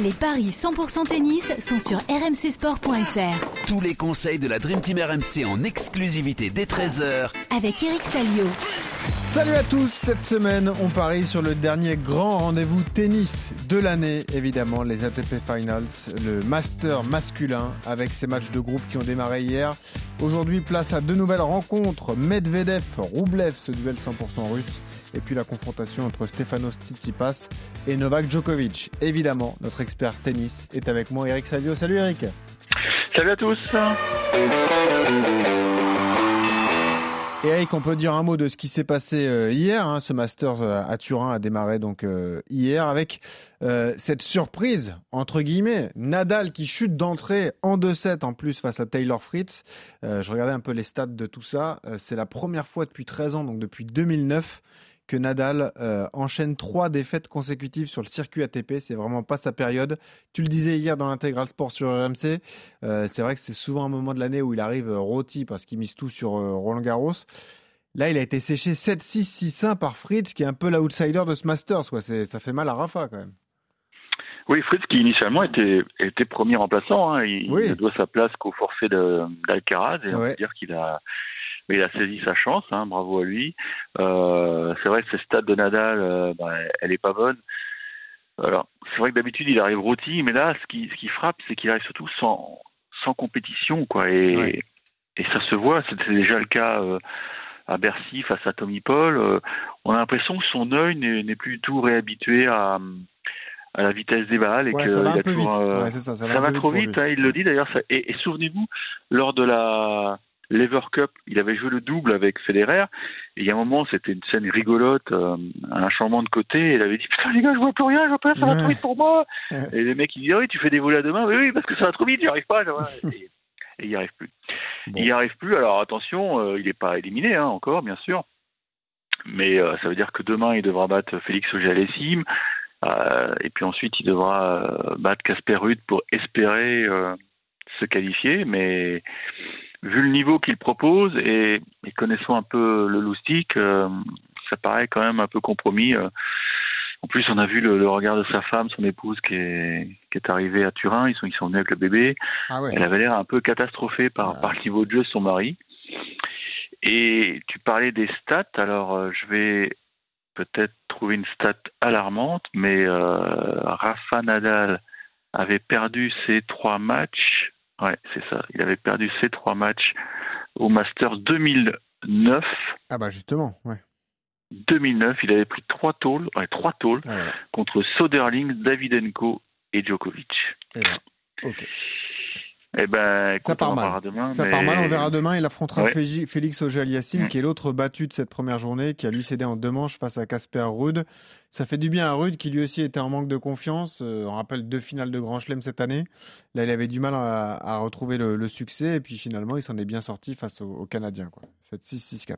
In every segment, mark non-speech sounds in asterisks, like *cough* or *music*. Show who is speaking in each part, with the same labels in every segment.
Speaker 1: Les paris 100% tennis sont sur rmcsport.fr.
Speaker 2: Tous les conseils de la Dream Team RMC en exclusivité dès 13h
Speaker 1: avec Eric Salio.
Speaker 3: Salut à tous, cette semaine on parie sur le dernier grand rendez-vous tennis de l'année, évidemment les ATP Finals, le Master masculin avec ses matchs de groupe qui ont démarré hier. Aujourd'hui place à deux nouvelles rencontres, Medvedev-Roublev, ce duel 100% russe et puis la confrontation entre Stefanos Tsitsipas et Novak Djokovic. Évidemment, notre expert tennis est avec moi, Eric Salio. Salut Eric.
Speaker 4: Salut à tous.
Speaker 3: Eric, on peut dire un mot de ce qui s'est passé euh, hier. Hein. Ce Masters euh, à Turin a démarré donc euh, hier avec cette surprise entre guillemets, Nadal qui chute d'entrée en 2-7 en plus face à Taylor Fritz. je regardais un peu les stats de tout ça. C'est la première fois depuis 13 ans, donc depuis 2009, que Nadal euh, enchaîne trois défaites consécutives sur le circuit ATP. C'est vraiment pas sa période. Tu le disais hier dans l'intégral sport sur RMC. Euh, c'est vrai que c'est souvent un moment de l'année où il arrive euh, rôti parce qu'il mise tout sur Roland Garros. Là, il a été séché 7-6, 6-1 par Fritz, qui est un peu l'outsider de ce Masters. Quoi. Ça fait mal à Rafa quand même.
Speaker 4: Oui, Fritz qui initialement était, était premier remplaçant. Hein. Il, ne doit sa place qu'au forfait d'Alcaraz. Et on peut dire qu'il a, mais il a saisi sa chance, hein, bravo à lui. Euh, c'est vrai que ce stade de Nadal, euh, bah, elle est pas bonne. Alors, c'est vrai que d'habitude il arrive rôti, mais là, ce qui, ce qui frappe, c'est qu'il arrive surtout sans, sans compétition, quoi. Et, et ça se voit. C'était déjà le cas euh, à Bercy face à Tommy Paul. On a l'impression que son œil n'est plus du tout réhabitué à à la vitesse des balles et
Speaker 3: que
Speaker 4: ça
Speaker 3: va, toujours,
Speaker 4: ouais, ça, ça, va, trop vite. Hein, il le dit d'ailleurs. Et, et souvenez-vous, lors de la l'Ever Cup, il avait joué le double avec Federer, et il y a un moment, c'était une scène rigolote, euh, un changement de côté, et il avait dit Putain, les gars, je vois plus rien, je vois pas, ça va trop vite pour moi. Et les mecs, ils disaient Oui, tu fais des volets à deux mains, oui, oui, parce que ça va trop vite, j'y arrive pas. *laughs* et, il n'y arrive plus. Il n'y arrive plus, alors attention, euh, il n'est pas éliminé hein, encore, bien sûr, mais euh, ça veut dire que demain, il devra battre Félix Auger-Aliassime, et puis ensuite, il devra battre Casper Ruud pour espérer se qualifier, mais vu le niveau qu'il propose et, connaissant un peu le loustic, euh, ça paraît quand même un peu compromis. Euh. En plus, on a vu le, regard de sa femme, son épouse, qui est, qui est arrivée à Turin. Ils sont, ils sont venus avec le bébé. Ah Elle avait l'air un peu catastrophée par, ah. par le niveau de jeu de son mari. Et tu parlais des stats. Alors, euh, je vais peut-être trouver une stat alarmante, mais Rafa Nadal avait perdu ses trois matchs Ouais, c'est ça. Il avait perdu ses trois matchs au Masters 2009.
Speaker 3: Ah bah justement, ouais.
Speaker 4: 2009, il avait pris trois tôles, ouais, trois tôles ah contre Soderling, Davidenko et Djokovic.
Speaker 3: Et là, ok.
Speaker 4: Eh ben,
Speaker 3: ça part mal.
Speaker 4: Demain,
Speaker 3: ça part mal, on verra demain. Il affrontera Félix Auger-Aliassime, mm. qui est l'autre battu de cette première journée, qui a lui cédé en deux manches face à Casper Ruud. Ça fait du bien à Ruud, qui lui aussi était en manque de confiance. Euh, on rappelle deux finales de Grand Chelem cette année. Là, il avait du mal à, retrouver le, succès, et puis finalement, il s'en est bien sorti face aux, Canadiens. 7-6, 6-4.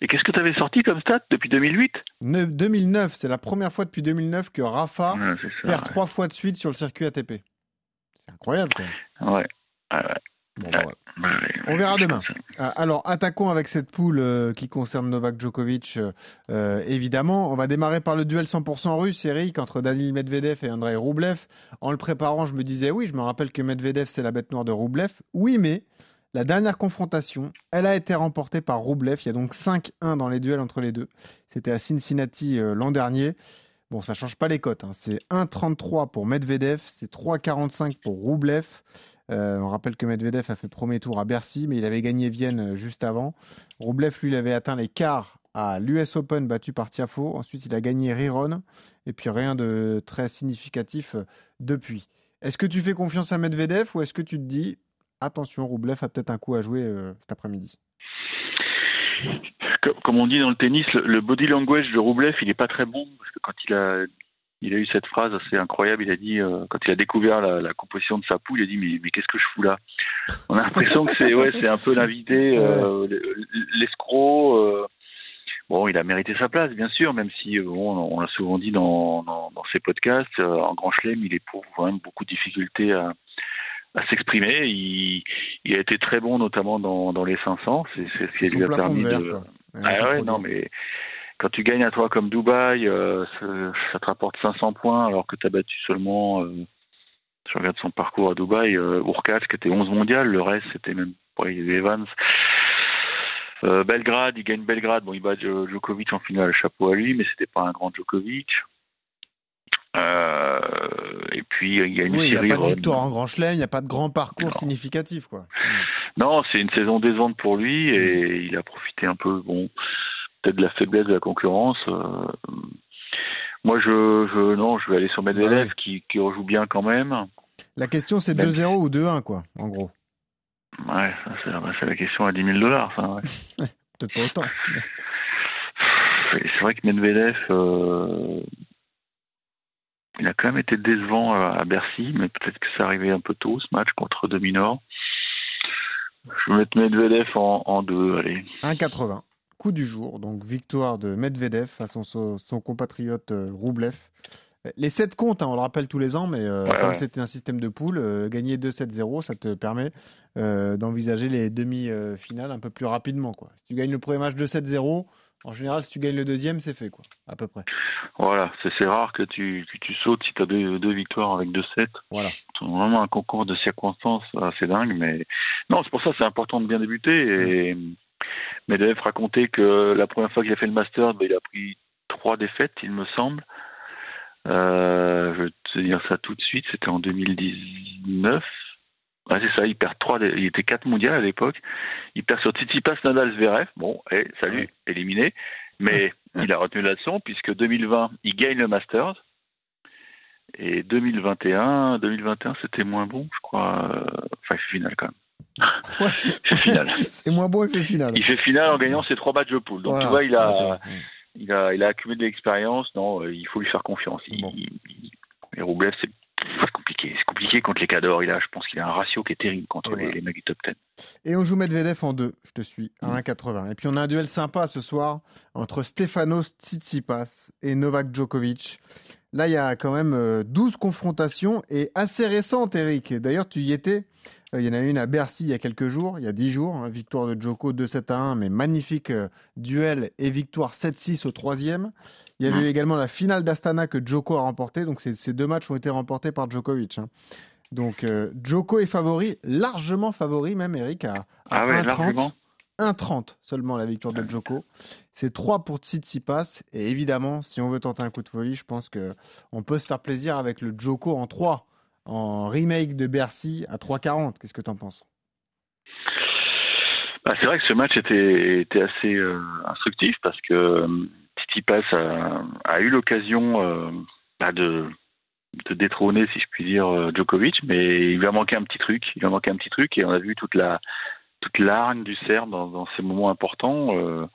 Speaker 4: Et qu'est-ce que tu avais sorti comme stat depuis 2008
Speaker 3: 2009, c'est la première fois depuis 2009 que Rafa perd trois fois de suite sur le circuit ATP. C'est incroyable,
Speaker 4: quoi. Ouais.
Speaker 3: on verra demain. Ah, alors, attaquons avec cette poule euh, qui concerne Novak Djokovic, euh, euh, évidemment. On va démarrer par le duel 100% russe, Eric, entre Daniil Medvedev et Andrei Roublev. En le préparant, je me disais, oui, je me rappelle que Medvedev, c'est la bête noire de Roublev. Oui, mais la dernière confrontation, elle a été remportée par Roublev. Il y a donc 5-1 dans les duels entre les deux. C'était à Cincinnati l'an dernier. Bon, ça change pas les cotes. Hein. C'est 1,33 pour Medvedev, c'est 3,45 pour Roublev. Euh, on rappelle que Medvedev a fait premier tour à Bercy, mais il avait gagné Vienne euh, juste avant. Roublev, lui, il avait atteint les quarts à l'US Open battu par Tiafo. Ensuite, il a gagné Riron. Et puis rien de très significatif euh, depuis. Est-ce que tu fais confiance à Medvedev ou est-ce que tu te dis, attention, Roublev a peut-être un coup à jouer cet après-midi?
Speaker 4: Comme on dit dans le tennis, le, body language de Roublev, il n'est pas très bon parce que quand il a il a eu cette phrase assez incroyable. Il a dit euh, quand il a découvert la, composition de sa poule, il a dit mais, mais qu'est-ce que je fous là? On a l'impression que c'est ouais, c'est un peu l'invité, euh, l'escroc. Euh. Bon, il a mérité sa place, bien sûr, même si bon, on l'a souvent dit dans, dans, dans ses podcasts. en Grand Chelem, il éprouve quand même beaucoup de difficultés à, à s'exprimer. Il, il, a été très bon, notamment dans, dans les 500. C'est ce qui lui a permis de.
Speaker 3: Ah
Speaker 4: ouais, non, mais quand tu gagnes à toi comme Dubaï, euh, ça te rapporte 500 points alors que tu as battu seulement, euh, je regarde son parcours à Dubaï, euh, qui était 11 mondial, le reste c'était même pour Evans. Euh, Belgrade, il gagne Belgrade, bon il bat Djokovic en finale, chapeau à lui, mais c'était pas un grand Djokovic. Euh, et puis il y a une
Speaker 3: oui,
Speaker 4: série.
Speaker 3: Il n'y a pas de victoire en Grand Chelem, il n'y a pas de grand parcours significatif, quoi.
Speaker 4: Non, c'est une saison décevante pour lui et il a profité un peu, bon, peut-être de la faiblesse de la concurrence. Euh, moi, je, je, non, je vais aller sur Medvedev ah qui, qui rejoue bien quand même.
Speaker 3: La question, c'est 2-0 ou 2-1, quoi, en gros.
Speaker 4: Ouais, c'est la question à 10 000 dollars, ça. Ouais. *laughs*
Speaker 3: Peut-être pas autant.
Speaker 4: C'est vrai que Medvedev, euh, il a quand même été décevant à Bercy, mais peut-être que ça arrivait un peu tôt ce match contre Dominor. Je vais mettre Medvedev en, en deux, allez.
Speaker 3: 1,80. Coup du jour, donc victoire de Medvedev face à son, compatriote euh, Roublev. Les 7 comptes, hein, on le rappelle tous les ans, mais euh, comme c'était un système de poule, euh, gagner 2-7-0, ça te permet d'envisager les demi-finales un peu plus rapidement. Quoi. Si tu gagnes le premier match 2-7-0, en général, si tu gagnes le deuxième, c'est fait, quoi, à peu près.
Speaker 4: Voilà, c'est rare que tu, tu sautes si tu as deux, deux, victoires avec deux sets.
Speaker 3: Voilà.
Speaker 4: C'est vraiment un concours de circonstances assez dingue, mais non, c'est pour ça c'est important de bien débuter. Et mm. Medvedev racontait que la première fois qu'il a fait le Master, ben, il a pris trois défaites, il me semble. Euh, je vais te dire ça tout de suite, c'était en 2019. Ah, c'est ça, il perd trois, il était quatre mondial à l'époque. Il perd sur Tsitsipas, Nadal, Zverev. Bon, et salut, éliminé. Mais il a retenu la leçon puisque 2020, il gagne le Masters. Et 2021, 2021, c'était moins bon, je crois. Enfin, il fait finale quand même.
Speaker 3: Ouais. il fait finale. *laughs* C'est moins bon, il fait finale.
Speaker 4: Il fait finale en gagnant ses trois matchs de poule. Donc tu vois, il a, il a, il a accumulé de l'expérience. Non, il faut lui faire confiance. Il, et Roublev, c'est c'est compliqué. C'est compliqué contre les Cadors. Il a, je pense qu'il a un ratio qui est terrible contre les, mecs du top 10.
Speaker 3: Et on joue Medvedev en 2, je te suis, à 1,80. Mm. Et puis on a un duel sympa ce soir entre Stefanos Tsitsipas et Novak Djokovic. Là, il y a quand même 12 euh, confrontations et assez récentes, Eric. D'ailleurs, tu y étais. Euh, il y en a une à Bercy il y a quelques jours, il y a 10 jours. Hein, victoire de Djoko 2-7 à 1, mais magnifique euh, duel et victoire 7-6 au troisième. Il y avait eu également la finale d'Astana que Djoko a remporté. Donc ces deux matchs ont été remportés par Djokovic. Hein. Donc euh, Djoko est favori, largement favori même Eric à,
Speaker 4: à 1,30.
Speaker 3: Ah 1,30 seulement la victoire de Djoko. C'est 3 pour Tsitsipas. Et évidemment, si on veut tenter un coup de folie, je pense qu'on peut se faire plaisir avec le Djoko en 3, en remake de Bercy à 3,40. Qu'est-ce que tu en penses?
Speaker 4: Bah, C'est vrai que ce match était, était assez euh, instructif parce que euh, Tsitsipas a, a eu l'occasion euh, bah, de, de détrôner, si je puis dire, euh, Djokovic, mais il lui a manqué un petit truc. Il lui a manqué un petit truc et on a vu toute la toute l'argne du Serbe dans, dans, ces moments importants. Euh,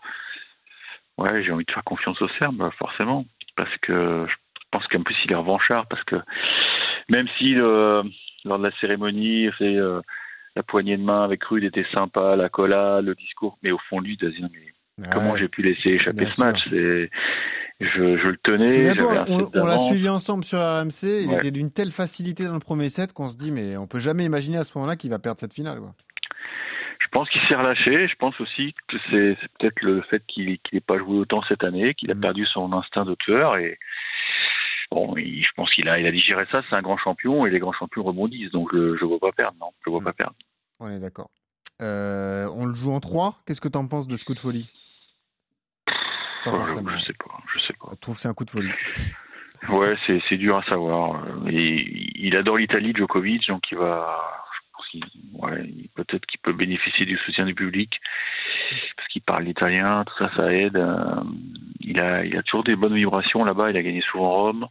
Speaker 4: ouais, j'ai envie de faire confiance au Serbe, forcément, parce que je pense qu'en plus il est revanchard, parce que même si lors de la cérémonie, fait, la poignée de main avec Rude était sympa, la cola, le discours, mais au fond lui, il dire Comment j'ai pu laisser échapper ce match? C'est je, je, le tenais.
Speaker 3: on, on l'a suivi ensemble sur RMC. Il était d'une telle facilité dans le premier set qu'on se dit mais on peut jamais imaginer à ce moment-là qu'il va perdre cette finale. Quoi.
Speaker 4: Je pense qu'il s'est relâché. Je pense aussi que c'est peut-être le fait qu'il n'ait pas joué autant cette année, qu'il a mm. perdu son instinct de tueur et bon, je pense qu'il a, il a digéré ça. C'est un grand champion et les grands champions rebondissent. Donc je ne vois pas perdre. Non, je vois mm. pas perdre.
Speaker 3: On est d'accord. Euh, on le joue en 3 Qu'est-ce que tu en penses de ce coup de folie?
Speaker 4: Je, sais pas, je sais pas.
Speaker 3: Je trouve que c'est un coup de folie.
Speaker 4: Ouais, c'est dur à savoir. Et il adore l'Italie, Djokovic, donc il va. Peut-être qu'il peut bénéficier du soutien du public parce qu'il parle l'italien, tout ça, ça aide. Euh, il a, il a toujours des bonnes vibrations là-bas. Il a gagné souvent Rome.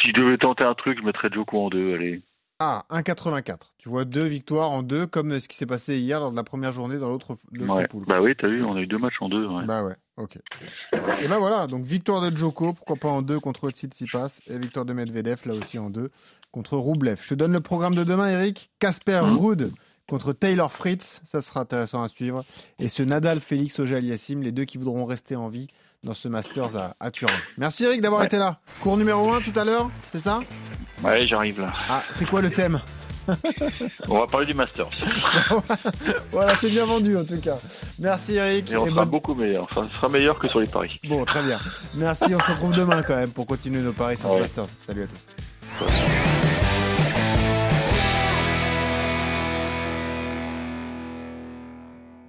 Speaker 4: Si je devais tenter un truc, je mettrais Djoko en deux. Allez.
Speaker 3: Ah, 1,84. Tu vois deux victoires en deux, comme ce qui s'est passé hier lors de la première journée dans l'autre
Speaker 4: ouais.
Speaker 3: poule.
Speaker 4: Bah oui, t'as vu, on a eu deux matchs en deux.
Speaker 3: Bah ouais, ok. Et bah voilà, donc victoire de Djoko, pourquoi pas en deux contre Tsitsipas, et victoire de Medvedev, là aussi en deux, contre Roublev. Je te donne le programme de demain, Eric. Casper mmh. contre Taylor Fritz, ça sera intéressant à suivre. Et ce Nadal Félix Auger-Aliassime, les deux qui voudront rester en vie dans ce Masters à, Turin. Merci Eric d'avoir été là. Cours numéro 1 tout à l'heure, c'est ça?
Speaker 4: Ouais, j'arrive là.
Speaker 3: Ah, c'est quoi le thème? *laughs*
Speaker 4: On va parler du Masters. *laughs*
Speaker 3: voilà, c'est bien vendu en tout cas. Merci Eric.
Speaker 4: Et on sera beaucoup meilleur. Enfin, ce sera meilleur que sur les paris.
Speaker 3: Bon, très bien. Merci. On se retrouve demain quand même pour continuer nos paris sur ce Masters. Salut à tous.